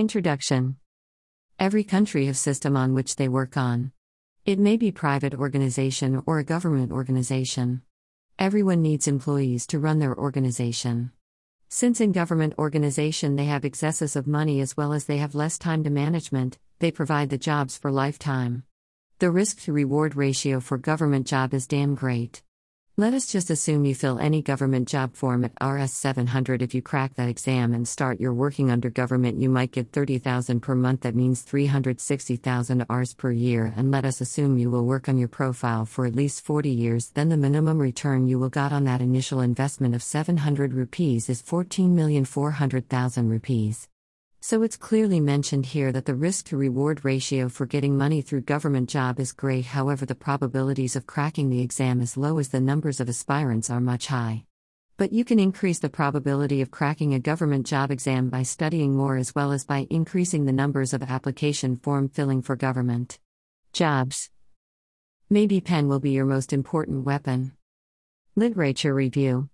Introduction Every country has system on which they work on. It may be private organization or a government organization. Everyone needs employees to run their organization. Since in government organization they have excesses of money as well as they have less time to management, they provide the jobs for lifetime. The risk to reward ratio for government job is damn great. Let us just assume you fill any government job form at RS 700 if you crack that exam and start your working under government you might get 30,000 per month. That means 360,000 Rs per year. And let us assume you will work on your profile for at least 40 years. Then the minimum return you will got on that initial investment of 700 rupees is 14,400,000 rupees. So it's clearly mentioned here that the risk to reward ratio for getting money through government job is great, however, the probabilities of cracking the exam is low as the numbers of aspirants are much high. But you can increase the probability of cracking a government job exam by studying more as well as by increasing the numbers of application form filling for government jobs. Maybe pen will be your most important weapon. Literature Review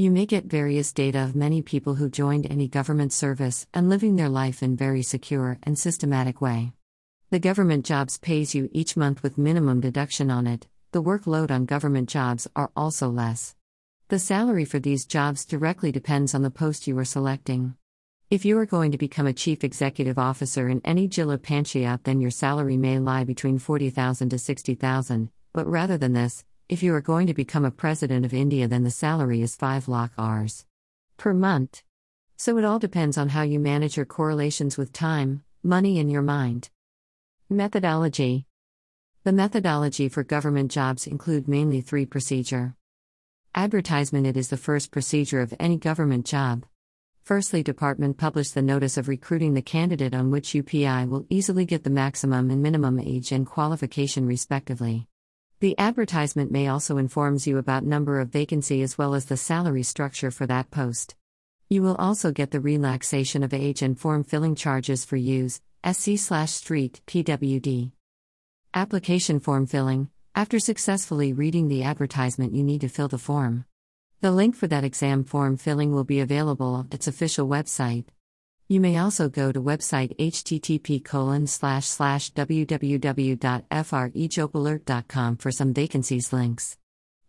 you may get various data of many people who joined any government service and living their life in very secure and systematic way. The government jobs pays you each month with minimum deduction on it. The workload on government jobs are also less. The salary for these jobs directly depends on the post you are selecting. If you are going to become a chief executive officer in any Jilla Panchayat, then your salary may lie between 40,000 to 60,000, but rather than this, if you are going to become a president of India, then the salary is 5 lakh Rs per month. So it all depends on how you manage your correlations with time, money, and your mind. Methodology The methodology for government jobs include mainly three procedure. Advertisement it is the first procedure of any government job. Firstly, department publish the notice of recruiting the candidate on which UPI will easily get the maximum and minimum age and qualification respectively. The advertisement may also informs you about number of vacancy as well as the salary structure for that post. You will also get the relaxation of age and form filling charges for use, SC slash street, PWD. Application form filling. After successfully reading the advertisement, you need to fill the form. The link for that exam form filling will be available at its official website. You may also go to website http www.freejobalert.com for some vacancies links.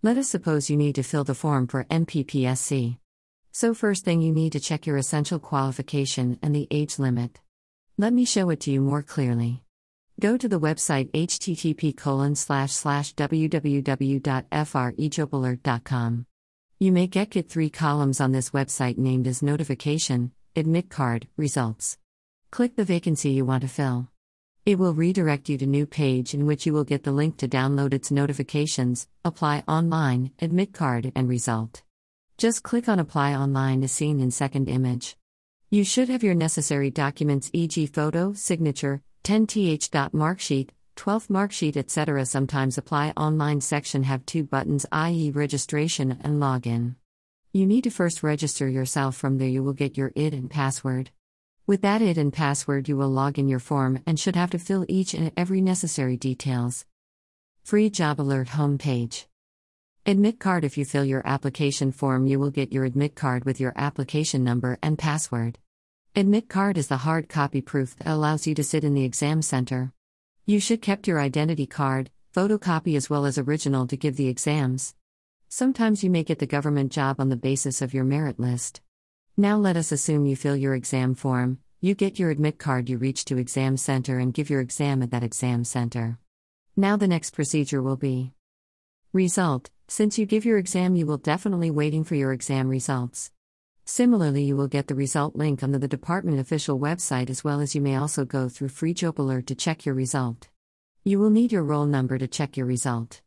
Let us suppose you need to fill the form for MPPSC. So first thing you need to check your essential qualification and the age limit. Let me show it to you more clearly. Go to the website http www.freejobalert.com. You may get, get three columns on this website named as notification, Admit card, results. Click the vacancy you want to fill. It will redirect you to new page in which you will get the link to download its notifications, apply online, admit card and result. Just click on apply online as seen in second image. You should have your necessary documents e.g. photo, signature, 10th marksheet, 12th marksheet etc. Sometimes apply online section have two buttons i.e. registration and login. You need to first register yourself from there you will get your ID and password. With that ID and password you will log in your form and should have to fill each and every necessary details. Free Job Alert homepage. Admit card If you fill your application form you will get your admit card with your application number and password. Admit card is the hard copy proof that allows you to sit in the exam center. You should kept your identity card, photocopy as well as original to give the exams. Sometimes you may get the government job on the basis of your merit list. Now let us assume you fill your exam form, you get your admit card, you reach to exam center and give your exam at that exam center. Now the next procedure will be result. Since you give your exam, you will definitely waiting for your exam results. Similarly, you will get the result link on the, the department official website as well as you may also go through Free Job Alert to check your result. You will need your roll number to check your result.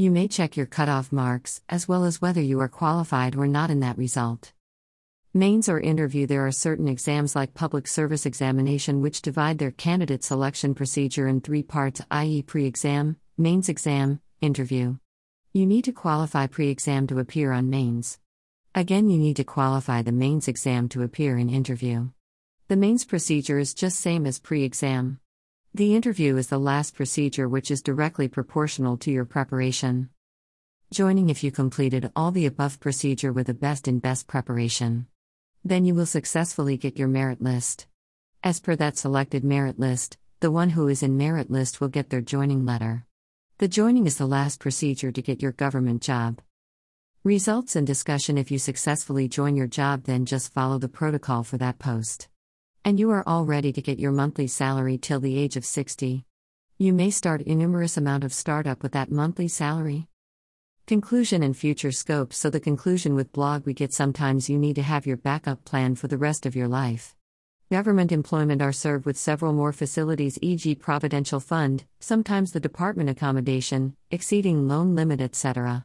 You may check your cutoff marks, as well as whether you are qualified or not in that result. Mains or interview There are certain exams like public service examination which divide their candidate selection procedure in three parts, i.e., pre exam, mains exam, interview. You need to qualify pre exam to appear on mains. Again, you need to qualify the mains exam to appear in interview. The mains procedure is just same as pre exam. The interview is the last procedure which is directly proportional to your preparation. Joining if you completed all the above procedure with the best in best preparation. Then you will successfully get your merit list. As per that selected merit list, the one who is in merit list will get their joining letter. The joining is the last procedure to get your government job. Results and discussion If you successfully join your job, then just follow the protocol for that post. And you are all ready to get your monthly salary till the age of 60. You may start a numerous amount of startup with that monthly salary. Conclusion and future scope So, the conclusion with blog we get sometimes you need to have your backup plan for the rest of your life. Government employment are served with several more facilities, e.g., Provident Fund, sometimes the Department Accommodation, exceeding loan limit, etc.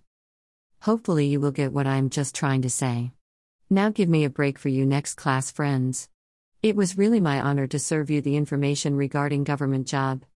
Hopefully, you will get what I'm just trying to say. Now, give me a break for you, next class friends. It was really my honor to serve you the information regarding government job.